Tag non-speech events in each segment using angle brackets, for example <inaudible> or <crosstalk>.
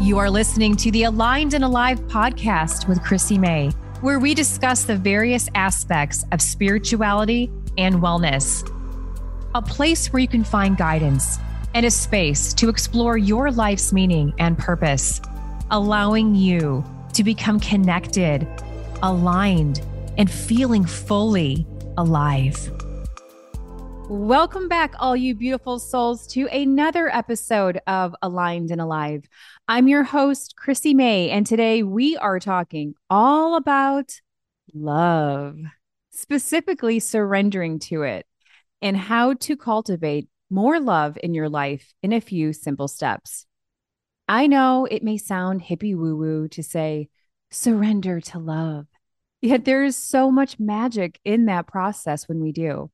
You are listening to the Aligned and Alive podcast with Chrissy May, where we discuss the various aspects of spirituality and wellness. A place where you can find guidance and a space to explore your life's meaning and purpose, allowing you to become connected, aligned, and feeling fully alive. Welcome back, all you beautiful souls, to another episode of Aligned and Alive. I'm your host, Chrissy May, and today we are talking all about love, specifically surrendering to it and how to cultivate more love in your life in a few simple steps. I know it may sound hippie woo woo to say surrender to love, yet there is so much magic in that process when we do.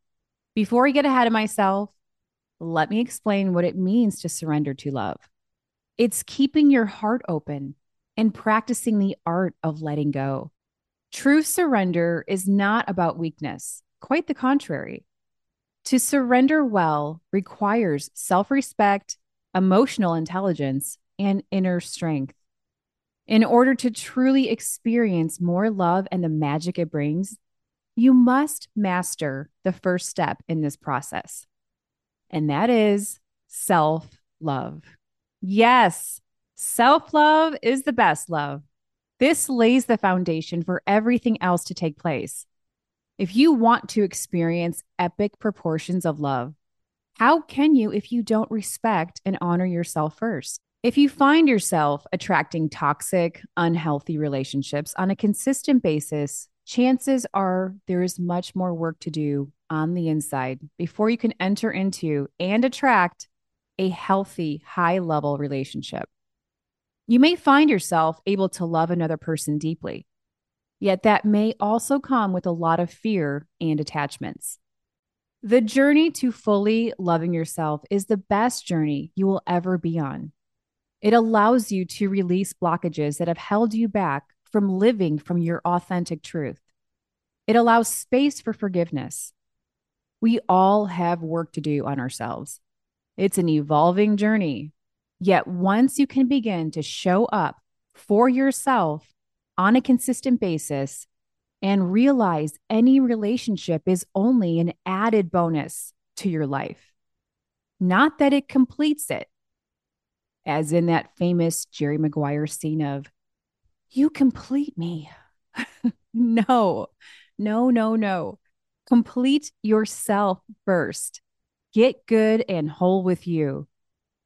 Before I get ahead of myself, let me explain what it means to surrender to love. It's keeping your heart open and practicing the art of letting go. True surrender is not about weakness, quite the contrary. To surrender well requires self respect, emotional intelligence, and inner strength. In order to truly experience more love and the magic it brings, you must master the first step in this process, and that is self love. Yes, self love is the best love. This lays the foundation for everything else to take place. If you want to experience epic proportions of love, how can you if you don't respect and honor yourself first? If you find yourself attracting toxic, unhealthy relationships on a consistent basis, chances are there is much more work to do on the inside before you can enter into and attract a healthy, high level relationship. You may find yourself able to love another person deeply, yet that may also come with a lot of fear and attachments. The journey to fully loving yourself is the best journey you will ever be on. It allows you to release blockages that have held you back from living from your authentic truth. It allows space for forgiveness. We all have work to do on ourselves. It's an evolving journey. Yet once you can begin to show up for yourself on a consistent basis and realize any relationship is only an added bonus to your life, not that it completes it. As in that famous Jerry Maguire scene of, you complete me. <laughs> no, no, no, no. Complete yourself first. Get good and whole with you.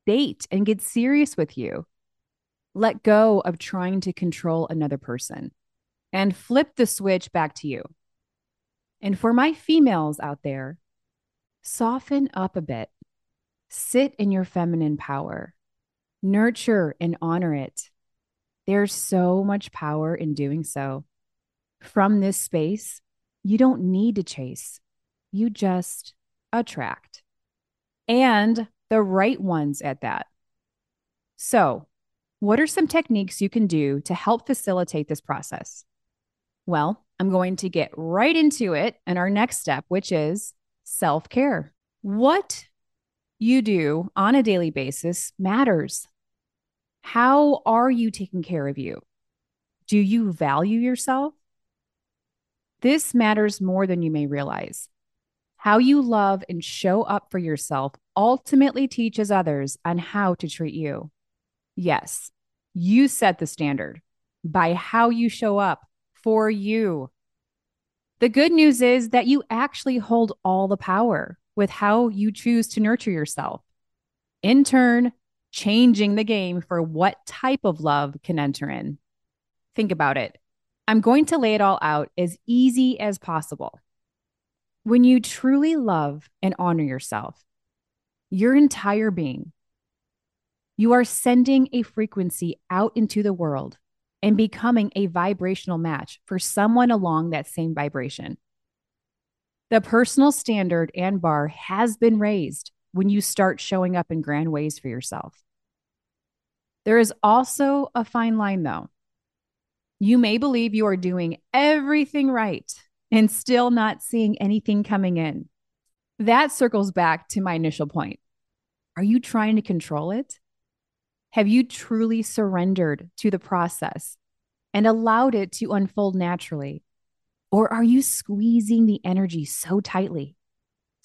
Date and get serious with you. Let go of trying to control another person and flip the switch back to you. And for my females out there, soften up a bit. Sit in your feminine power. Nurture and honor it. There's so much power in doing so. From this space, you don't need to chase, you just attract. And the right ones at that. So, what are some techniques you can do to help facilitate this process? Well, I'm going to get right into it in our next step, which is self care. What you do on a daily basis matters. How are you taking care of you? Do you value yourself? This matters more than you may realize. How you love and show up for yourself ultimately teaches others on how to treat you. Yes, you set the standard by how you show up for you. The good news is that you actually hold all the power with how you choose to nurture yourself. In turn, changing the game for what type of love can enter in. Think about it. I'm going to lay it all out as easy as possible. When you truly love and honor yourself, your entire being, you are sending a frequency out into the world and becoming a vibrational match for someone along that same vibration. The personal standard and bar has been raised when you start showing up in grand ways for yourself. There is also a fine line, though. You may believe you are doing everything right and still not seeing anything coming in. That circles back to my initial point. Are you trying to control it? Have you truly surrendered to the process and allowed it to unfold naturally? Or are you squeezing the energy so tightly,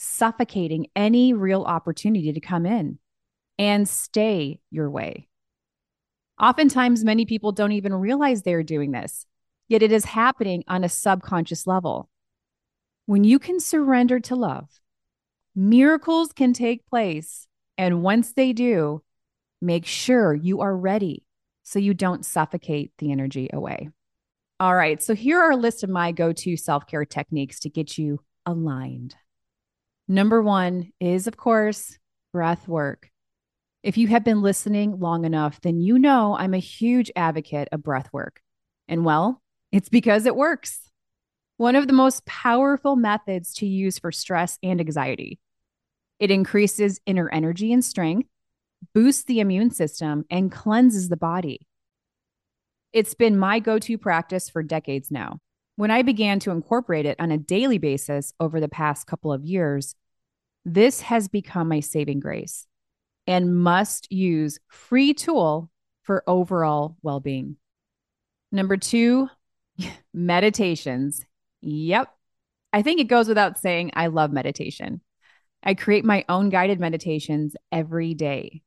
suffocating any real opportunity to come in and stay your way? Oftentimes, many people don't even realize they're doing this, yet it is happening on a subconscious level. When you can surrender to love, miracles can take place. And once they do, make sure you are ready so you don't suffocate the energy away. All right, so here are a list of my go to self care techniques to get you aligned. Number one is, of course, breath work. If you have been listening long enough, then you know I'm a huge advocate of breath work. And well, it's because it works. One of the most powerful methods to use for stress and anxiety. It increases inner energy and strength, boosts the immune system, and cleanses the body. It's been my go to practice for decades now. When I began to incorporate it on a daily basis over the past couple of years, this has become my saving grace and must use free tool for overall well being. Number two, <laughs> meditations. Yep. I think it goes without saying, I love meditation. I create my own guided meditations every day.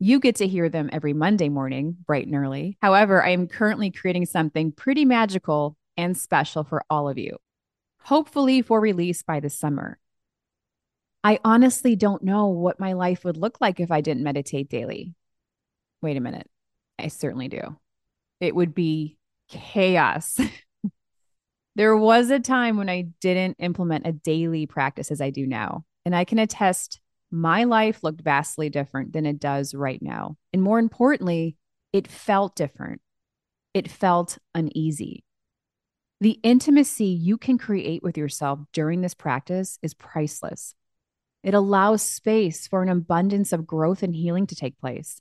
You get to hear them every Monday morning, bright and early. However, I am currently creating something pretty magical and special for all of you, hopefully for release by the summer. I honestly don't know what my life would look like if I didn't meditate daily. Wait a minute. I certainly do. It would be chaos. <laughs> there was a time when I didn't implement a daily practice as I do now. And I can attest my life looked vastly different than it does right now. And more importantly, it felt different. It felt uneasy. The intimacy you can create with yourself during this practice is priceless. It allows space for an abundance of growth and healing to take place.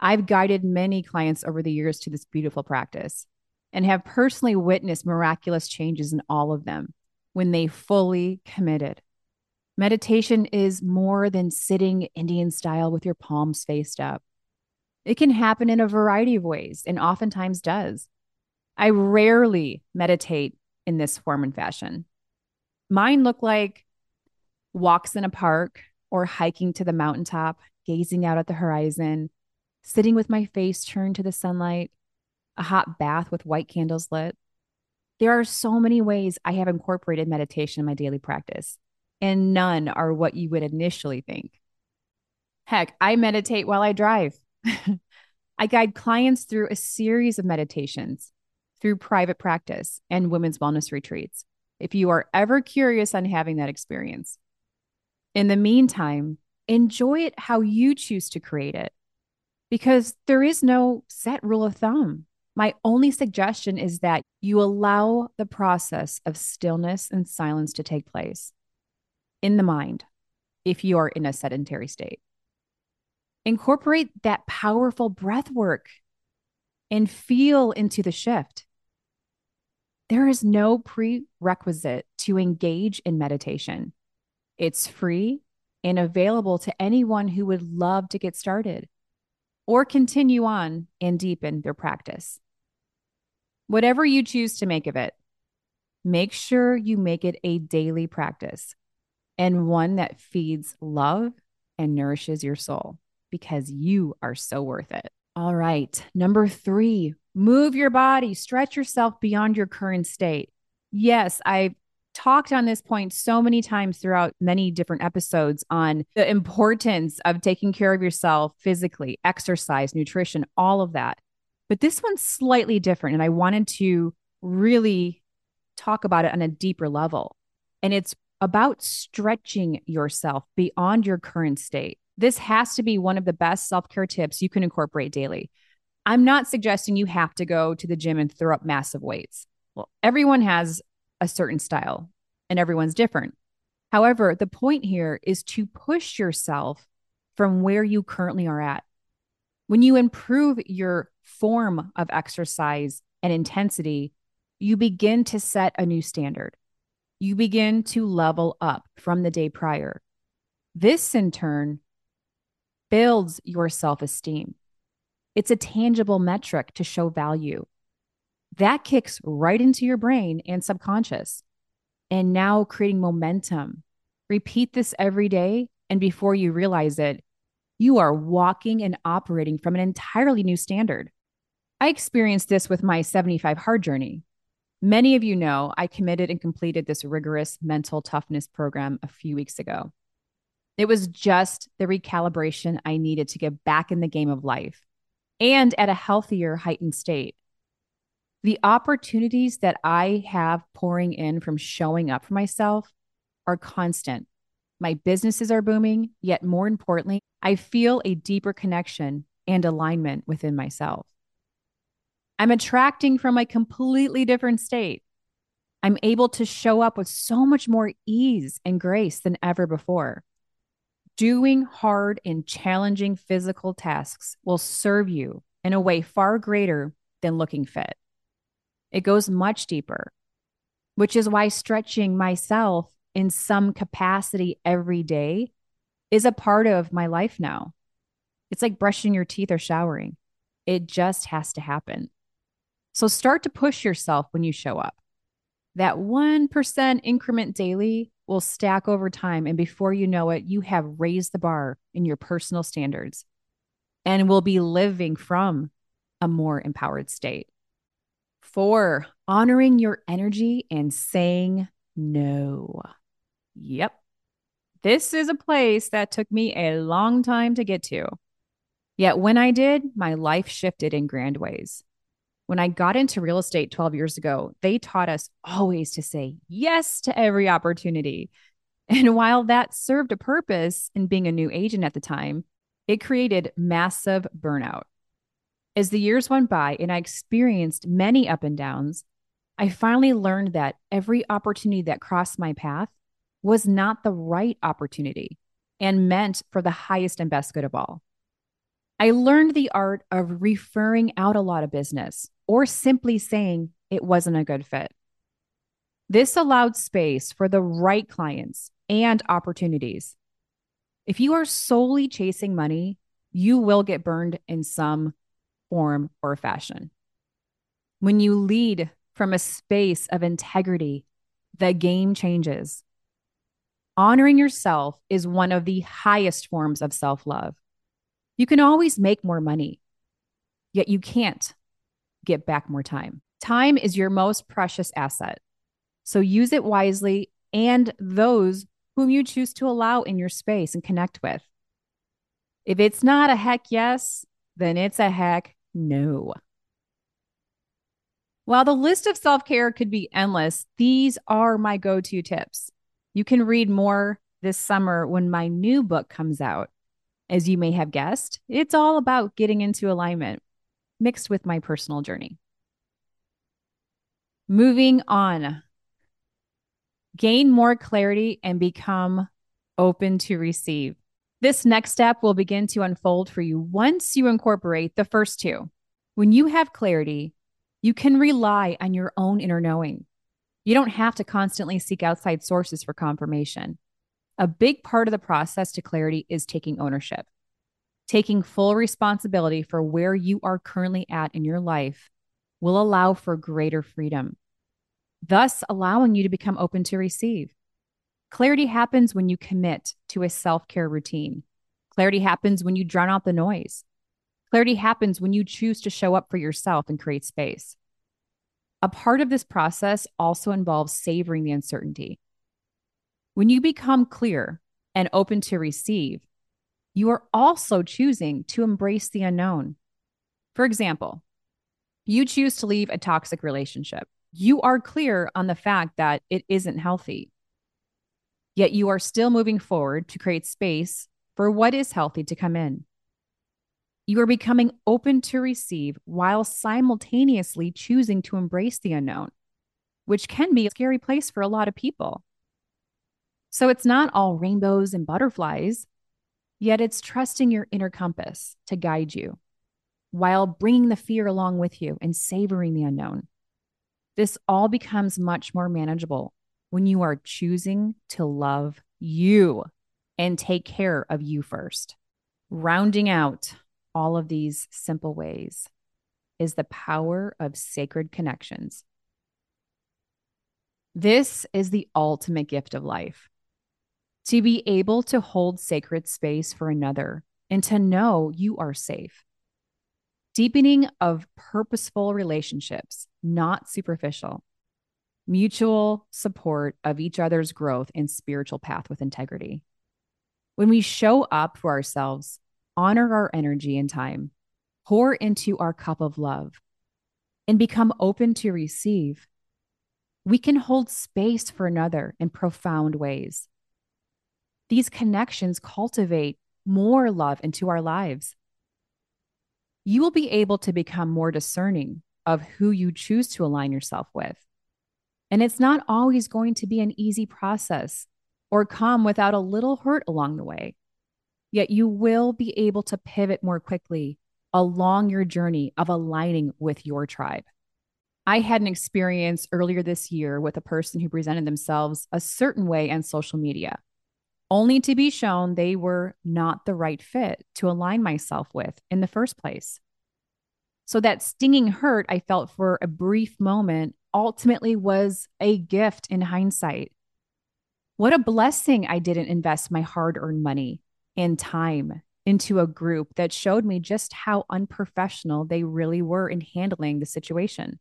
I've guided many clients over the years to this beautiful practice and have personally witnessed miraculous changes in all of them when they fully committed. Meditation is more than sitting Indian style with your palms faced up. It can happen in a variety of ways and oftentimes does. I rarely meditate in this form and fashion. Mine look like walks in a park or hiking to the mountaintop, gazing out at the horizon, sitting with my face turned to the sunlight, a hot bath with white candles lit. There are so many ways I have incorporated meditation in my daily practice, and none are what you would initially think. Heck, I meditate while I drive. <laughs> I guide clients through a series of meditations through private practice and women's wellness retreats. If you are ever curious on having that experience, in the meantime, enjoy it how you choose to create it because there is no set rule of thumb. My only suggestion is that you allow the process of stillness and silence to take place in the mind if you are in a sedentary state. Incorporate that powerful breath work and feel into the shift. There is no prerequisite to engage in meditation. It's free and available to anyone who would love to get started or continue on and deepen their practice. Whatever you choose to make of it, make sure you make it a daily practice and one that feeds love and nourishes your soul because you are so worth it. All right. Number three, move your body, stretch yourself beyond your current state. Yes, I've talked on this point so many times throughout many different episodes on the importance of taking care of yourself physically, exercise, nutrition, all of that. But this one's slightly different. And I wanted to really talk about it on a deeper level. And it's about stretching yourself beyond your current state. This has to be one of the best self care tips you can incorporate daily. I'm not suggesting you have to go to the gym and throw up massive weights. Well, everyone has a certain style and everyone's different. However, the point here is to push yourself from where you currently are at. When you improve your form of exercise and intensity, you begin to set a new standard. You begin to level up from the day prior. This, in turn, builds your self esteem. It's a tangible metric to show value. That kicks right into your brain and subconscious. And now creating momentum. Repeat this every day. And before you realize it, you are walking and operating from an entirely new standard. I experienced this with my 75 hard journey. Many of you know I committed and completed this rigorous mental toughness program a few weeks ago. It was just the recalibration I needed to get back in the game of life and at a healthier, heightened state. The opportunities that I have pouring in from showing up for myself are constant. My businesses are booming, yet more importantly, I feel a deeper connection and alignment within myself. I'm attracting from a completely different state. I'm able to show up with so much more ease and grace than ever before. Doing hard and challenging physical tasks will serve you in a way far greater than looking fit. It goes much deeper, which is why stretching myself in some capacity every day is a part of my life now. It's like brushing your teeth or showering, it just has to happen. So start to push yourself when you show up. That 1% increment daily will stack over time. And before you know it, you have raised the bar in your personal standards and will be living from a more empowered state. Four, honoring your energy and saying no. Yep. This is a place that took me a long time to get to. Yet when I did, my life shifted in grand ways. When I got into real estate 12 years ago, they taught us always to say yes to every opportunity. And <laughs> while that served a purpose in being a new agent at the time, it created massive burnout. As the years went by and I experienced many up and downs, I finally learned that every opportunity that crossed my path was not the right opportunity and meant for the highest and best good of all. I learned the art of referring out a lot of business or simply saying it wasn't a good fit. This allowed space for the right clients and opportunities. If you are solely chasing money, you will get burned in some form or fashion. When you lead from a space of integrity, the game changes. Honoring yourself is one of the highest forms of self love. You can always make more money, yet you can't get back more time. Time is your most precious asset. So use it wisely and those whom you choose to allow in your space and connect with. If it's not a heck yes, then it's a heck no. While the list of self care could be endless, these are my go to tips. You can read more this summer when my new book comes out. As you may have guessed, it's all about getting into alignment, mixed with my personal journey. Moving on, gain more clarity and become open to receive. This next step will begin to unfold for you once you incorporate the first two. When you have clarity, you can rely on your own inner knowing. You don't have to constantly seek outside sources for confirmation. A big part of the process to clarity is taking ownership, taking full responsibility for where you are currently at in your life will allow for greater freedom, thus allowing you to become open to receive. Clarity happens when you commit to a self care routine. Clarity happens when you drown out the noise. Clarity happens when you choose to show up for yourself and create space. A part of this process also involves savoring the uncertainty. When you become clear and open to receive, you are also choosing to embrace the unknown. For example, you choose to leave a toxic relationship. You are clear on the fact that it isn't healthy. Yet you are still moving forward to create space for what is healthy to come in. You are becoming open to receive while simultaneously choosing to embrace the unknown, which can be a scary place for a lot of people. So it's not all rainbows and butterflies, yet it's trusting your inner compass to guide you while bringing the fear along with you and savoring the unknown. This all becomes much more manageable when you are choosing to love you and take care of you first. Rounding out all of these simple ways is the power of sacred connections. This is the ultimate gift of life to be able to hold sacred space for another and to know you are safe. Deepening of purposeful relationships, not superficial. Mutual support of each other's growth and spiritual path with integrity. When we show up for ourselves, honor our energy and time, pour into our cup of love, and become open to receive, we can hold space for another in profound ways. These connections cultivate more love into our lives. You will be able to become more discerning of who you choose to align yourself with. And it's not always going to be an easy process or come without a little hurt along the way. Yet you will be able to pivot more quickly along your journey of aligning with your tribe. I had an experience earlier this year with a person who presented themselves a certain way on social media, only to be shown they were not the right fit to align myself with in the first place. So that stinging hurt I felt for a brief moment ultimately was a gift in hindsight. What a blessing I didn't invest my hard earned money and time into a group that showed me just how unprofessional they really were in handling the situation.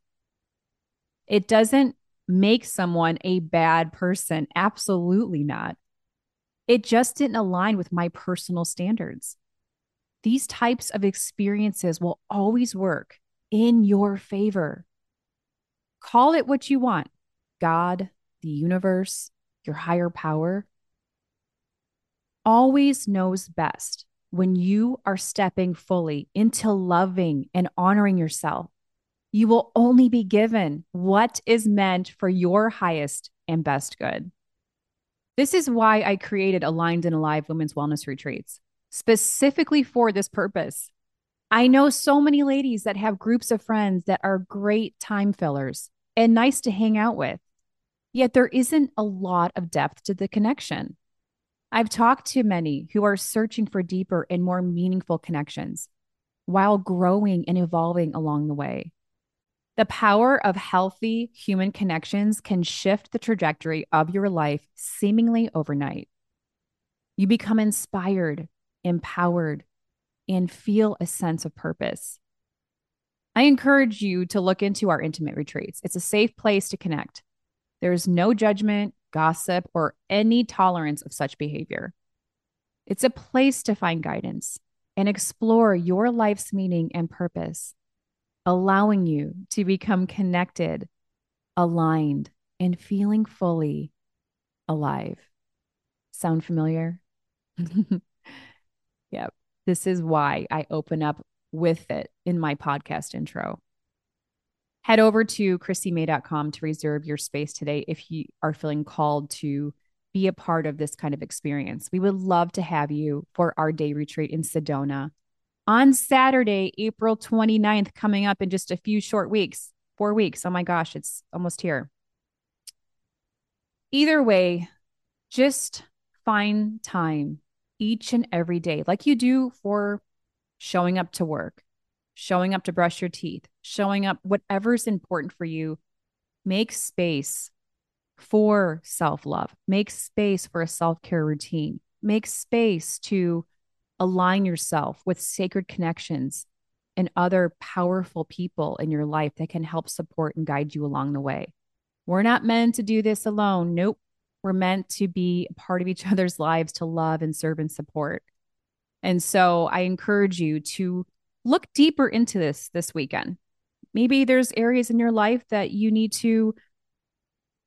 It doesn't make someone a bad person. Absolutely not. It just didn't align with my personal standards. These types of experiences will always work in your favor. Call it what you want God, the universe, your higher power always knows best when you are stepping fully into loving and honoring yourself. You will only be given what is meant for your highest and best good. This is why I created Aligned and Alive Women's Wellness Retreats, specifically for this purpose. I know so many ladies that have groups of friends that are great time fillers and nice to hang out with, yet there isn't a lot of depth to the connection. I've talked to many who are searching for deeper and more meaningful connections while growing and evolving along the way. The power of healthy human connections can shift the trajectory of your life seemingly overnight. You become inspired, empowered, and feel a sense of purpose. I encourage you to look into our intimate retreats. It's a safe place to connect. There is no judgment, gossip, or any tolerance of such behavior. It's a place to find guidance and explore your life's meaning and purpose, allowing you to become connected, aligned, and feeling fully alive. Sound familiar? <laughs> yep. This is why I open up with it in my podcast intro head over to chrissymay.com to reserve your space today if you are feeling called to be a part of this kind of experience. We would love to have you for our day retreat in Sedona on Saturday, April 29th, coming up in just a few short weeks, four weeks. Oh my gosh, it's almost here. Either way, just find time each and every day, like you do for showing up to work, showing up to brush your teeth, showing up, whatever's important for you, make space for self love, make space for a self care routine, make space to align yourself with sacred connections and other powerful people in your life that can help support and guide you along the way. We're not meant to do this alone. Nope. We're meant to be a part of each <laughs> other's lives to love and serve and support. And so I encourage you to look deeper into this this weekend. Maybe there's areas in your life that you need to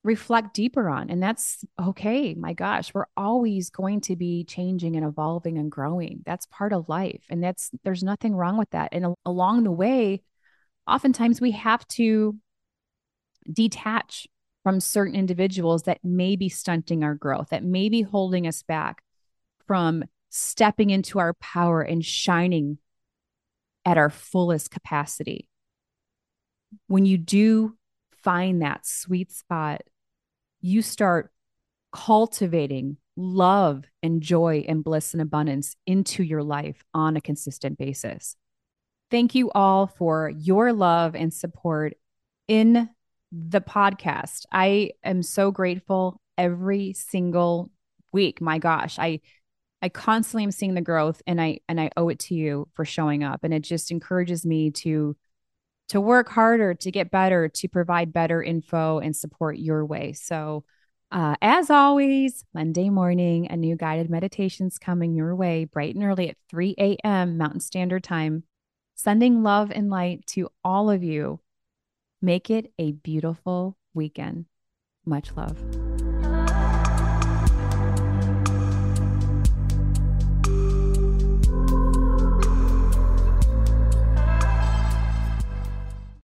reflect deeper on, and that's okay. My gosh, we're always going to be changing and evolving and growing. That's part of life, and that's there's nothing wrong with that. And along the way, oftentimes we have to detach from certain individuals that may be stunting our growth, that may be holding us back from stepping into our power and shining at our fullest capacity. When you do find that sweet spot, you start cultivating love and joy and bliss and abundance into your life on a consistent basis. Thank you all for your love and support in the podcast. I am so grateful every single week. My gosh, I I constantly am seeing the growth and I and I owe it to you for showing up and it just encourages me to to work harder, to get better, to provide better info and support your way. So uh, as always, Monday morning, a new guided meditation's coming your way bright and early at 3 a.m. Mountain Standard Time. Sending love and light to all of you. Make it a beautiful weekend. Much love.